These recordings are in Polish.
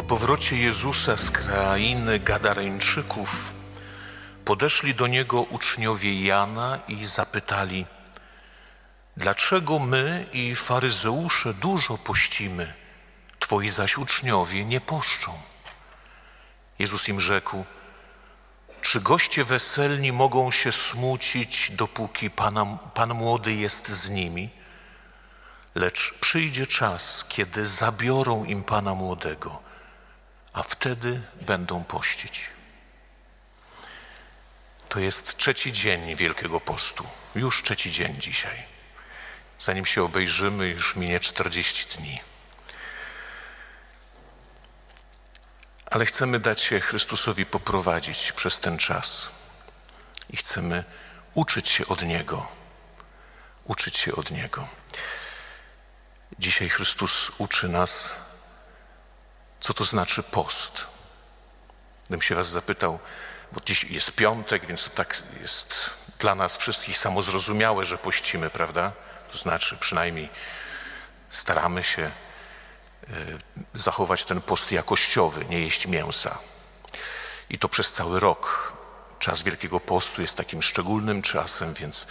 powrocie Jezusa z krainy Gadareńczyków podeszli do niego uczniowie Jana i zapytali: Dlaczego my i faryzeusze dużo pościmy, twoi zaś uczniowie nie poszczą? Jezus im rzekł: Czy goście weselni mogą się smucić, dopóki Pan młody jest z nimi? Lecz przyjdzie czas, kiedy zabiorą im Pana młodego, a wtedy będą pościć. To jest trzeci dzień Wielkiego Postu. Już trzeci dzień dzisiaj. Zanim się obejrzymy, już minie 40 dni. Ale chcemy dać się Chrystusowi poprowadzić przez ten czas i chcemy uczyć się od Niego. Uczyć się od Niego. Dzisiaj Chrystus uczy nas, co to znaczy post. Gdybym się Was zapytał, bo dziś jest piątek, więc to tak jest dla nas wszystkich samozrozumiałe, że pościmy, prawda? To znaczy przynajmniej staramy się y, zachować ten post jakościowy, nie jeść mięsa. I to przez cały rok. Czas Wielkiego Postu jest takim szczególnym czasem, więc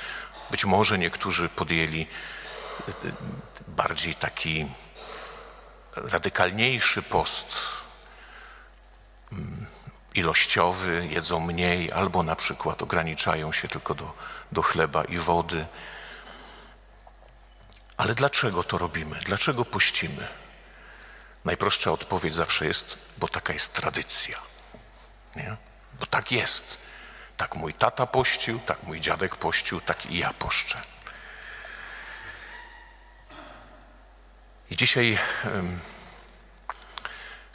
być może niektórzy podjęli y, y, bardziej taki radykalniejszy post mm, ilościowy, jedzą mniej, albo na przykład ograniczają się tylko do, do chleba i wody. Ale dlaczego to robimy? Dlaczego pościmy? Najprostsza odpowiedź zawsze jest, bo taka jest tradycja. Nie? Bo tak jest. Tak mój tata pościł, tak mój dziadek pościł, tak i ja poszczę. I dzisiaj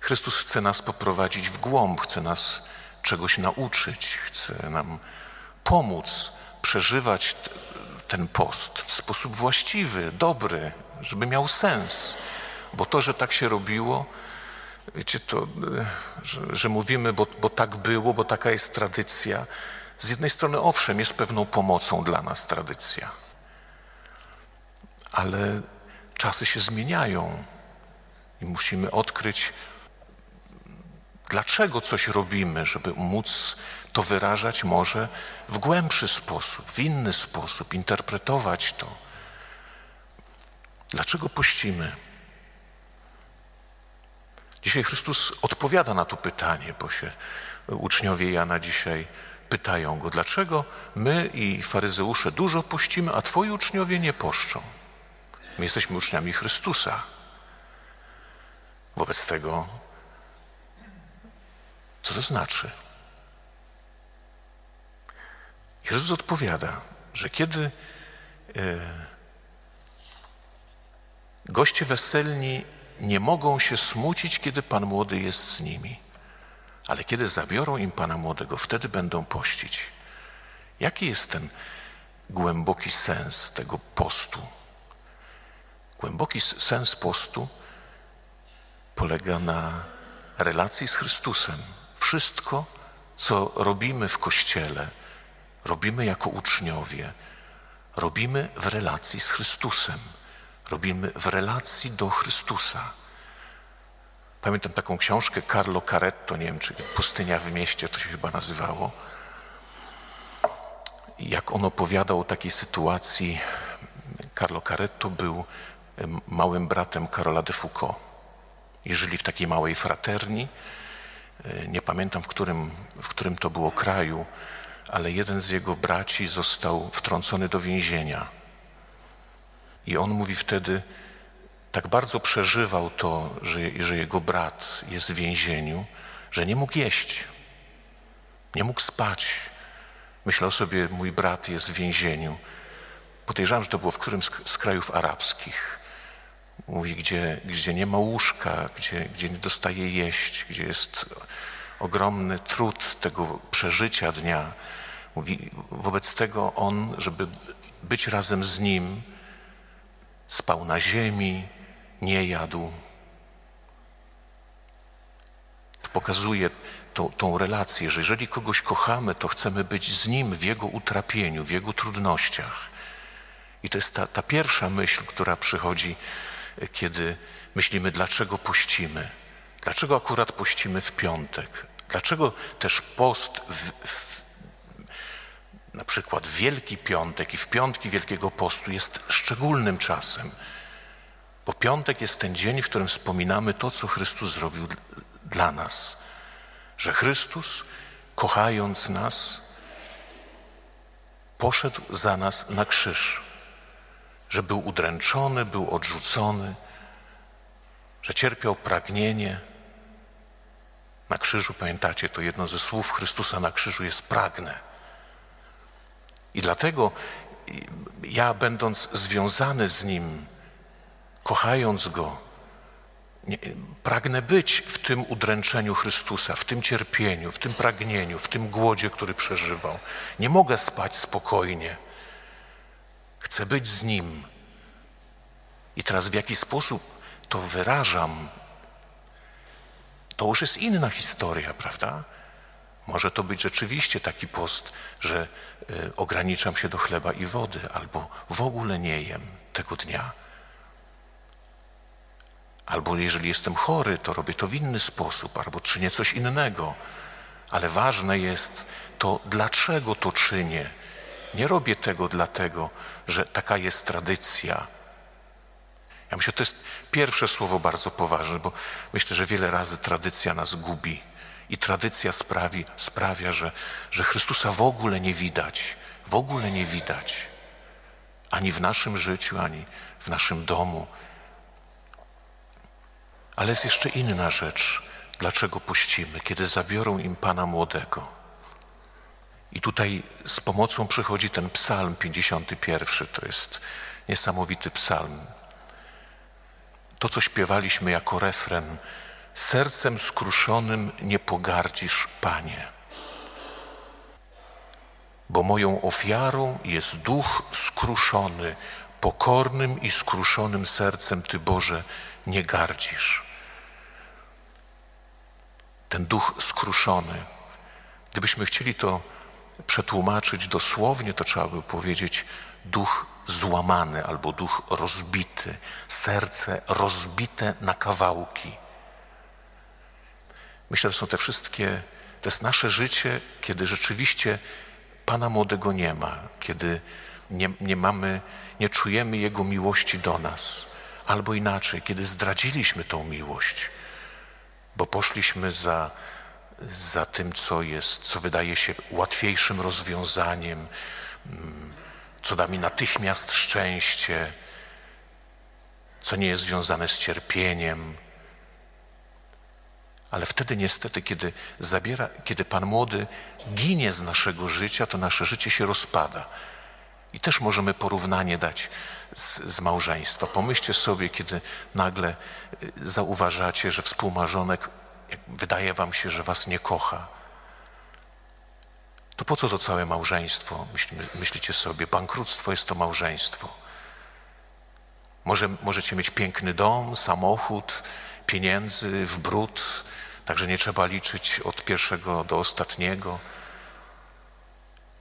Chrystus chce nas poprowadzić w głąb, chce nas czegoś nauczyć, chce nam pomóc przeżywać ten post w sposób właściwy, dobry, żeby miał sens. Bo to, że tak się robiło, wiecie, to, e, że, że mówimy, bo, bo tak było, bo taka jest tradycja, z jednej strony owszem, jest pewną pomocą dla nas tradycja, ale czasy się zmieniają i musimy odkryć, dlaczego coś robimy, żeby móc to wyrażać może w głębszy sposób, w inny sposób, interpretować to. Dlaczego pościmy? Dzisiaj Chrystus odpowiada na to pytanie, bo się uczniowie Jana dzisiaj pytają go, dlaczego my i faryzeusze dużo pościmy, a twoi uczniowie nie poszczą. My jesteśmy uczniami Chrystusa. Wobec tego, co to znaczy? Jezus odpowiada, że kiedy e, goście weselni nie mogą się smucić, kiedy Pan młody jest z nimi, ale kiedy zabiorą im Pana młodego, wtedy będą pościć. Jaki jest ten głęboki sens tego postu? Głęboki sens postu polega na relacji z Chrystusem. Wszystko, co robimy w Kościele, robimy jako uczniowie, robimy w relacji z Chrystusem, robimy w relacji do Chrystusa. Pamiętam taką książkę Carlo Caretto, nie wiem, czy Pustynia w mieście to się chyba nazywało. Jak on opowiadał o takiej sytuacji, Carlo Caretto był małym bratem Karola de Foucault i żyli w takiej małej fraterni. E, nie pamiętam, w którym, w którym to było kraju, ale jeden z jego braci został wtrącony do więzienia. I on mówi wtedy, tak bardzo przeżywał to, że, że jego brat jest w więzieniu, że nie mógł jeść, nie mógł spać. Myślał sobie, mój brat jest w więzieniu. Podejrzewam, że to było w którymś z krajów arabskich. Mówi, gdzie, gdzie nie ma łóżka, gdzie, gdzie nie dostaje jeść, gdzie jest ogromny trud tego przeżycia dnia. Mówi, wobec tego on, żeby być razem z nim, spał na ziemi, nie jadł. To pokazuje tą, tą relację, że jeżeli kogoś kochamy, to chcemy być z nim w jego utrapieniu, w jego trudnościach. I to jest ta, ta pierwsza myśl, która przychodzi kiedy myślimy, dlaczego pościmy. Dlaczego akurat pościmy w piątek? Dlaczego też post w, w, na przykład Wielki Piątek i w piątki Wielkiego Postu jest szczególnym czasem? Bo piątek jest ten dzień, w którym wspominamy to, co Chrystus zrobił dla nas. Że Chrystus, kochając nas, poszedł za nas na krzyż. Że był udręczony, był odrzucony, że cierpiał pragnienie. Na krzyżu, pamiętacie, to jedno ze słów Chrystusa na krzyżu jest pragnę. I dlatego ja, będąc związany z Nim, kochając Go, nie, pragnę być w tym udręczeniu Chrystusa, w tym cierpieniu, w tym pragnieniu, w tym głodzie, który przeżywał. Nie mogę spać spokojnie. Chcę być z Nim. I teraz w jaki sposób to wyrażam, to już jest inna historia, prawda? Może to być rzeczywiście taki post, że y, ograniczam się do chleba i wody, albo w ogóle nie jem tego dnia. Albo jeżeli jestem chory, to robię to w inny sposób, albo czynię coś innego. Ale ważne jest to, dlaczego to czynię. Nie robię tego dlatego, że taka jest tradycja. Ja myślę, to jest pierwsze słowo bardzo poważne, bo myślę, że wiele razy tradycja nas gubi. I tradycja sprawi, sprawia, że, że Chrystusa w ogóle nie widać. W ogóle nie widać. Ani w naszym życiu, ani w naszym domu. Ale jest jeszcze inna rzecz. Dlaczego puścimy? Kiedy zabiorą im Pana młodego. I tutaj z pomocą przychodzi ten psalm 51. To jest niesamowity psalm. To, co śpiewaliśmy jako refren, sercem skruszonym nie pogardzisz, Panie. Bo moją ofiarą jest duch skruszony, pokornym i skruszonym sercem Ty, Boże, nie gardzisz ten duch skruszony. Gdybyśmy chcieli to przetłumaczyć dosłownie, to trzeba by powiedzieć duch złamany albo duch rozbity, serce rozbite na kawałki. Myślę, że są te wszystkie, to jest nasze życie, kiedy rzeczywiście Pana Młodego nie ma, kiedy nie, nie mamy, nie czujemy Jego miłości do nas, albo inaczej, kiedy zdradziliśmy tą miłość bo poszliśmy za, za tym, co jest, co wydaje się łatwiejszym rozwiązaniem, mm, co da mi natychmiast szczęście, co nie jest związane z cierpieniem. Ale wtedy niestety, kiedy zabiera, kiedy Pan Młody ginie z naszego życia, to nasze życie się rozpada. I też możemy porównanie dać z, z małżeństwa. Pomyślcie sobie, kiedy nagle y, zauważacie, że współmarzonek wydaje wam się, że was nie kocha. To po co to całe małżeństwo? myślicie sobie, bankructwo jest to małżeństwo. Może, możecie mieć piękny dom, samochód, pieniędzy, w brud, także nie trzeba liczyć od pierwszego do ostatniego.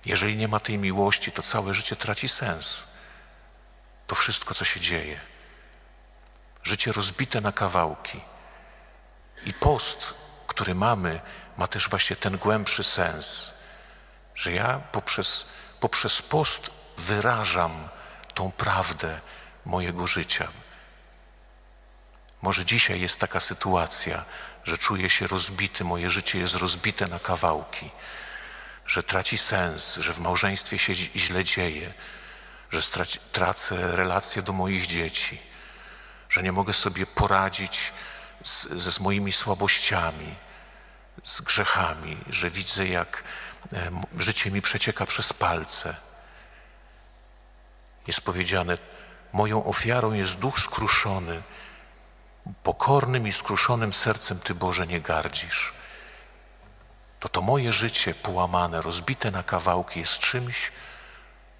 Jeżeli nie ma tej miłości, to całe życie traci sens to wszystko, co się dzieje. Życie rozbite na kawałki. I post, który mamy, ma też właśnie ten głębszy sens, że ja poprzez, poprzez post wyrażam tą prawdę mojego życia. Może dzisiaj jest taka sytuacja, że czuję się rozbity, moje życie jest rozbite na kawałki, że traci sens, że w małżeństwie się źle dzieje, że straci, tracę relację do moich dzieci, że nie mogę sobie poradzić z, ze z moimi słabościami, z grzechami, że widzę, jak e, życie mi przecieka przez palce. Jest powiedziane, moją ofiarą jest duch skruszony, pokornym i skruszonym sercem Ty, Boże, nie gardzisz. To to moje życie połamane, rozbite na kawałki jest czymś,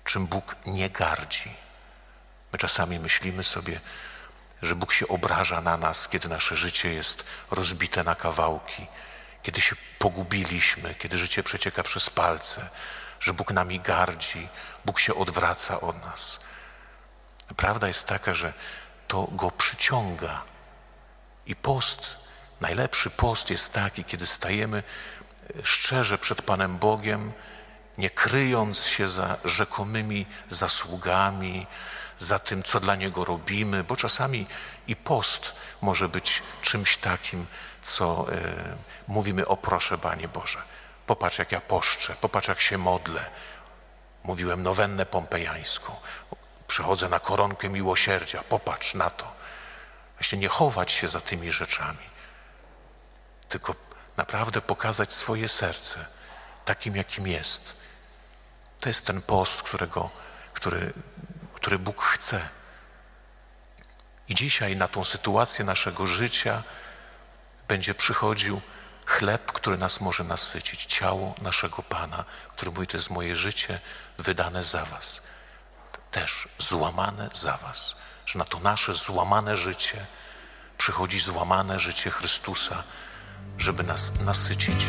czym Bóg nie gardzi. My czasami myślimy sobie, że Bóg się obraża na nas, kiedy nasze życie jest rozbite na kawałki, kiedy się pogubiliśmy, kiedy życie przecieka przez palce, że Bóg nami gardzi, Bóg się odwraca od nas. Prawda jest taka, że to go przyciąga. I post Najlepszy post jest taki, kiedy stajemy e, szczerze przed Panem Bogiem, nie kryjąc się za rzekomymi zasługami, za tym, co dla Niego robimy, bo czasami i post może być czymś takim, co y, mówimy o proszę, Panie Boże, popatrz jak ja poszczę, popatrz jak się modlę. Mówiłem nowennę pompejańską, przychodzę na koronkę miłosierdzia, popatrz na to. Właśnie nie chować się za tymi rzeczami, tylko naprawdę pokazać swoje serce takim, jakim jest. To jest ten post, którego, który, który Bóg chce. I dzisiaj na tą sytuację naszego życia będzie przychodził chleb, który nas może nasycić, ciało naszego Pana, który mówi, to jest moje życie wydane za Was. Też złamane za Was. Że na to nasze złamane życie przychodzi złamane życie Chrystusa, żeby nas nasycić.